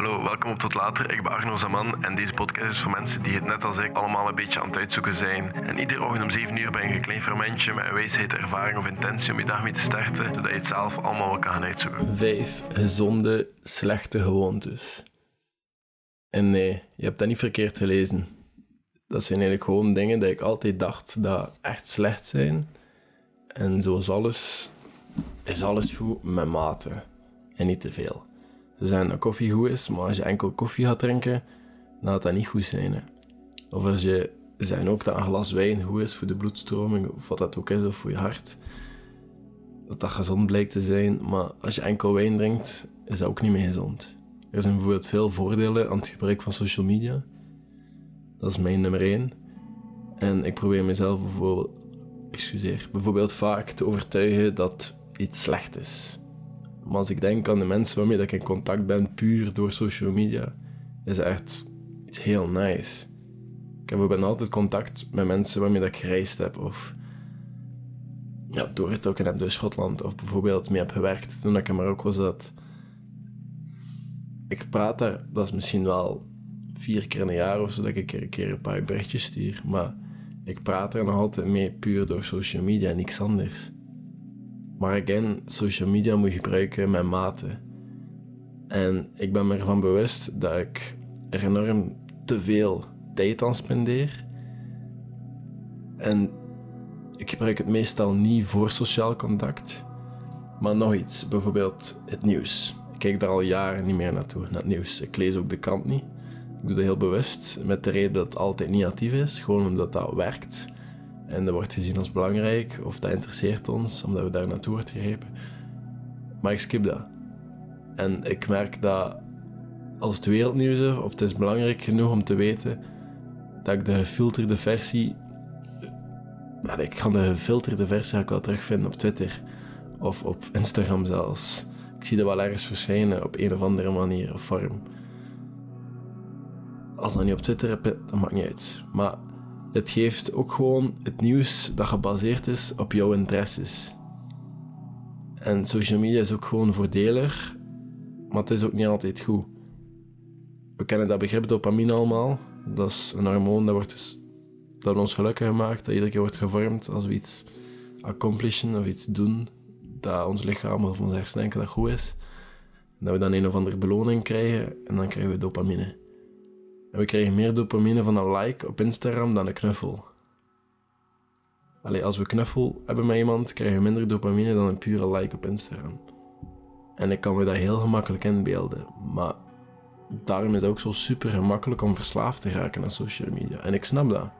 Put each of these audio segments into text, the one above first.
Hallo, welkom op Tot Later. Ik ben Arno Zaman en deze podcast is voor mensen die het net als ik allemaal een beetje aan het uitzoeken zijn. En iedere ochtend om 7 uur ben je een klein fermentje met een wijsheid, ervaring of intentie om je dag mee te starten, zodat je het zelf allemaal wel kan gaan uitzoeken. Vijf gezonde, slechte gewoontes. En nee, je hebt dat niet verkeerd gelezen. Dat zijn eigenlijk gewoon dingen die ik altijd dacht dat echt slecht zijn. En zoals alles, is alles goed met mate. En niet te veel. Zeggen dat koffie goed is, maar als je enkel koffie gaat drinken, dan gaat dat niet goed zijn. Hè. Of als je zijn ook dat een glas wijn goed is voor de bloedstroming, of wat dat ook is, of voor je hart. Dat dat gezond blijkt te zijn, maar als je enkel wijn drinkt, is dat ook niet meer gezond. Er zijn bijvoorbeeld veel voordelen aan het gebruik van social media. Dat is mijn nummer één. En ik probeer mezelf bijvoorbeeld, excuseer, bijvoorbeeld vaak te overtuigen dat iets slecht is. Maar als ik denk aan de mensen waarmee ik in contact ben, puur door social media, is echt iets heel nice. Ik heb bijvoorbeeld altijd contact met mensen waarmee ik gereisd heb of ja, doorgetrokken heb door Schotland of bijvoorbeeld mee heb gewerkt toen ik in Marokko zat. Ik praat daar, dat is misschien wel vier keer in een jaar of zo dat ik een keer een paar berichtjes stuur, maar ik praat er nog altijd mee puur door social media en niks anders. Maar again, social media moet je gebruiken met mate. En ik ben me ervan bewust dat ik er enorm te veel tijd aan spendeer. En ik gebruik het meestal niet voor sociaal contact. Maar nog iets, bijvoorbeeld het nieuws. Ik kijk daar al jaren niet meer naartoe, naar het nieuws. Ik lees ook de kant niet. Ik doe dat heel bewust, met de reden dat het altijd negatief is, gewoon omdat dat werkt. En dat wordt gezien als belangrijk, of dat interesseert ons, omdat we daar naartoe wordt gegrepen. Maar ik skip dat. En ik merk dat als het wereldnieuws is, of het is belangrijk genoeg om te weten, dat ik de gefilterde versie. Maar ik kan de gefilterde versie ook wel terugvinden op Twitter of op Instagram zelfs. Ik zie dat wel ergens verschijnen op een of andere manier of vorm. Als dat niet op Twitter heb, dan maakt niet uit. Maar het geeft ook gewoon het nieuws dat gebaseerd is op jouw interesses. En social media is ook gewoon voordelig, maar het is ook niet altijd goed. We kennen dat begrip dopamine allemaal. Dat is een hormoon dat, wordt dat ons gelukkig maakt, dat iedere keer wordt gevormd als we iets accomplishen of iets doen dat ons lichaam of ons hersenen dat goed is. Dat we dan een of andere beloning krijgen en dan krijgen we dopamine. En we krijgen meer dopamine van een like op Instagram dan een knuffel. Allee, als we knuffel hebben met iemand, krijgen we minder dopamine dan een pure like op Instagram. En ik kan me dat heel gemakkelijk inbeelden, maar daarom is het ook zo super gemakkelijk om verslaafd te raken aan social media. En ik snap dat.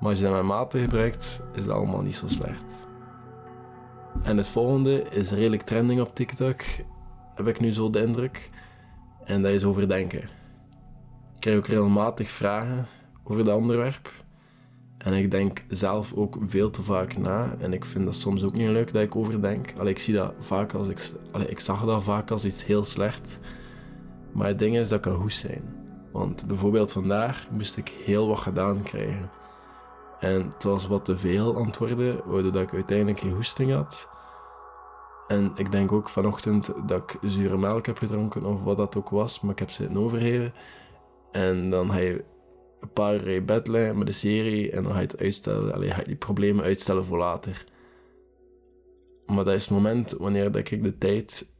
Maar als je dat met mate gebruikt, is dat allemaal niet zo slecht. En het volgende is redelijk trending op TikTok, heb ik nu zo de indruk. En dat is overdenken. Ik krijg ook regelmatig vragen over dat onderwerp. En ik denk zelf ook veel te vaak na. En ik vind dat soms ook niet leuk dat ik overdenk. Allee, ik zie dat vaak als ik, allee, ik zag dat vaak als iets heel slecht. Maar het ding is dat kan goed zijn. Want bijvoorbeeld vandaag moest ik heel wat gedaan krijgen. En het was wat te veel antwoorden, waardoor ik uiteindelijk geen hoesting had. En ik denk ook vanochtend dat ik zure melk heb gedronken, of wat dat ook was, maar ik heb ze zitten overgeven. En dan ga je een paar bed liggen met de serie en dan ga je het uitstellen. Allee, ga je die problemen uitstellen voor later. Maar dat is het moment wanneer dat ik de tijd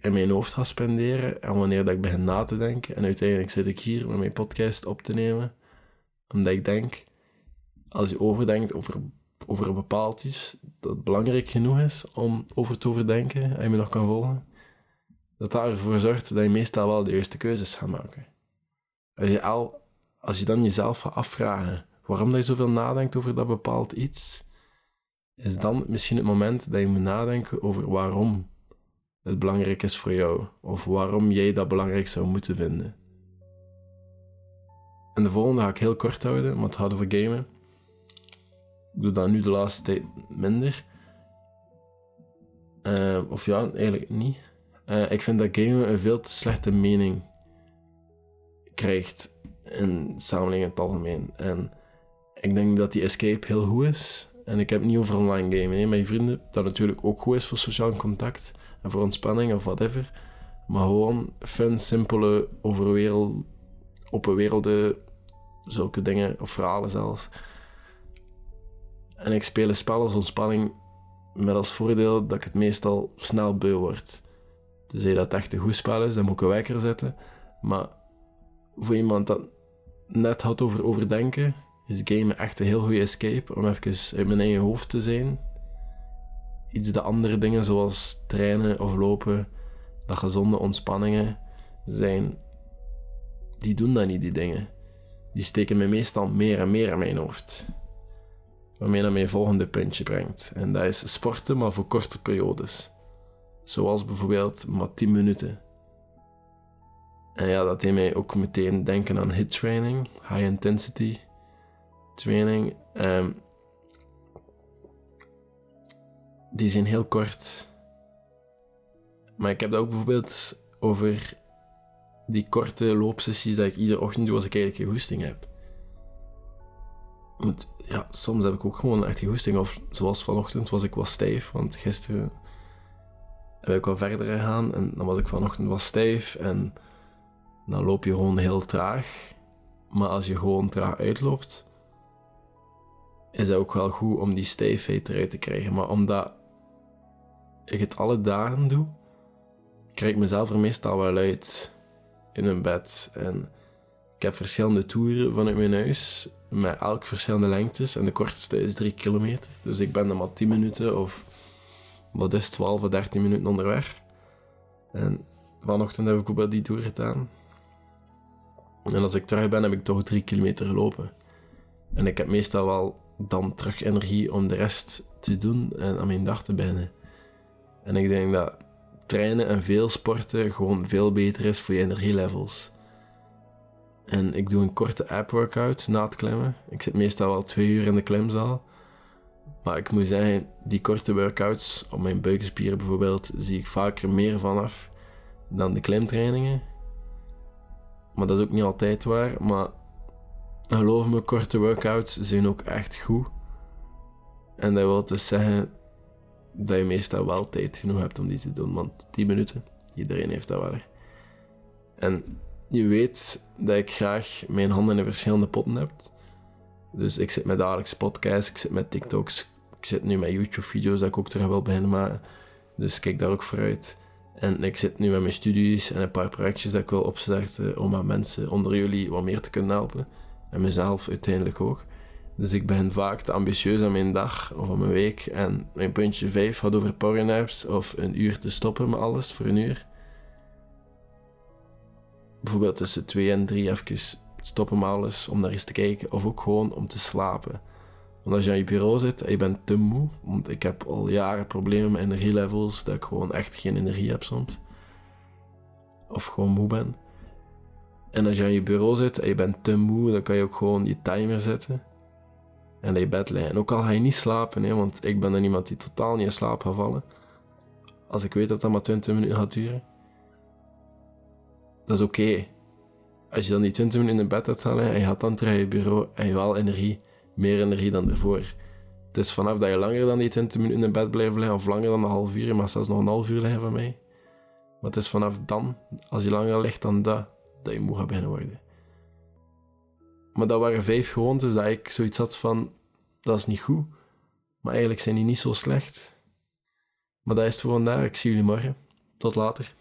in mijn hoofd ga spenderen en wanneer dat ik begin na te denken. En uiteindelijk zit ik hier met mijn podcast op te nemen. Omdat ik denk, als je overdenkt over, over een bepaald iets dat belangrijk genoeg is om over te overdenken en je me nog kan volgen, dat ervoor zorgt dat je meestal wel de juiste keuzes gaat maken. Als je, al, als je dan jezelf gaat afvragen waarom je zoveel nadenkt over dat bepaald iets, is dan misschien het moment dat je moet nadenken over waarom het belangrijk is voor jou. Of waarom jij dat belangrijk zou moeten vinden. En de volgende ga ik heel kort houden, maar het gaat over gamen. Ik doe dat nu de laatste tijd minder. Uh, of ja, eigenlijk niet. Uh, ik vind dat gamen een veel te slechte mening krijgt in samenleving in het algemeen. En ik denk dat die escape heel goed is. En ik heb het niet over online gamen, met je vrienden. Dat natuurlijk ook goed is voor sociaal contact en voor ontspanning of whatever. Maar gewoon fun, simpele, overwereld, open werelden, zulke dingen, of verhalen zelfs. En ik speel een spel als ontspanning met als voordeel dat ik het meestal snel beu word. Dus als dat echt een goed spel is, dan moet ik een wekker zetten. Maar voor iemand dat net had over overdenken, is game echt een heel goede escape om even in mijn eigen hoofd te zijn. Iets de andere dingen zoals trainen of lopen, dat gezonde ontspanningen zijn, die doen dat niet, die dingen. Die steken me meestal meer en meer in mijn hoofd. Waarmee dat mij volgende puntje brengt. En dat is sporten, maar voor korte periodes. Zoals bijvoorbeeld maar 10 minuten. En ja, dat deed mij ook meteen denken aan hit training, high intensity training. Um, die zijn heel kort. Maar ik heb dat ook bijvoorbeeld over die korte loopsessies dat ik iedere ochtend doe als ik eigenlijk een hoesting heb. Ja, soms heb ik ook gewoon echt hoesting. Of zoals vanochtend was ik wat stijf, want gisteren heb ik wel verder gegaan en dan was ik vanochtend wat stijf en dan loop je gewoon heel traag. Maar als je gewoon traag uitloopt, is het ook wel goed om die stijfheid eruit te krijgen. Maar omdat ik het alle dagen doe, krijg ik mezelf er meestal wel uit in een bed. En ik heb verschillende toeren vanuit mijn huis, met elk verschillende lengtes. En de kortste is 3 kilometer. Dus ik ben dan maar 10 minuten of wat is 12 of 13 minuten onderweg. En vanochtend heb ik ook wel die toer gedaan. En als ik terug ben, heb ik toch 3 kilometer gelopen. En ik heb meestal wel dan terug energie om de rest te doen en aan mijn dag te beginnen. En ik denk dat trainen en veel sporten gewoon veel beter is voor je energielevels. En ik doe een korte app-workout na het klimmen. Ik zit meestal wel twee uur in de klimzaal. Maar ik moet zeggen, die korte workouts, op mijn buikspieren bijvoorbeeld, zie ik vaker meer vanaf dan de klimtrainingen. Maar dat is ook niet altijd waar. Maar geloof me, korte workouts zijn ook echt goed. En dat wil dus zeggen dat je meestal wel tijd genoeg hebt om die te doen. Want 10 minuten, iedereen heeft dat wel. En je weet dat ik graag mijn handen in verschillende potten heb. Dus ik zit met dagelijks podcasts, ik zit met TikToks, ik zit nu met YouTube-video's dat ik ook terug wil beginnen maken. Dus kijk daar ook vooruit. En ik zit nu met mijn studies en een paar projectjes dat ik wil opstarten om aan mensen onder jullie wat meer te kunnen helpen. En mezelf uiteindelijk ook. Dus ik ben vaak te ambitieus aan mijn dag of aan mijn week. En mijn puntje 5 gaat over powernaps of een uur te stoppen met alles voor een uur. Bijvoorbeeld tussen 2 en 3 even stoppen met alles om naar eens te kijken. Of ook gewoon om te slapen. Als je aan je bureau zit en je bent te moe, want ik heb al jaren problemen met energielevels, dat ik gewoon echt geen energie heb soms. Of gewoon moe ben. En als je aan je bureau zit en je bent te moe, dan kan je ook gewoon je timer zetten. En je bed liggen. En ook al ga je niet slapen, hè, want ik ben dan iemand die totaal niet in slaap gaat vallen. Als ik weet dat dat maar 20 minuten gaat duren. Dat is oké. Als je dan die 20 minuten in bed hebt en je gaat dan terug je bureau en je wel energie meer energie dan ervoor. Het is vanaf dat je langer dan die 20 minuten in bed blijft liggen, of langer dan een half uur, mag zelfs nog een half uur liggen van mij. Maar het is vanaf dan, als je langer ligt dan dat, dat je moe gaat beginnen worden. Maar dat waren vijf gewoontes dat ik zoiets had van, dat is niet goed. Maar eigenlijk zijn die niet zo slecht. Maar dat is het voor vandaag. Ik zie jullie morgen. Tot later.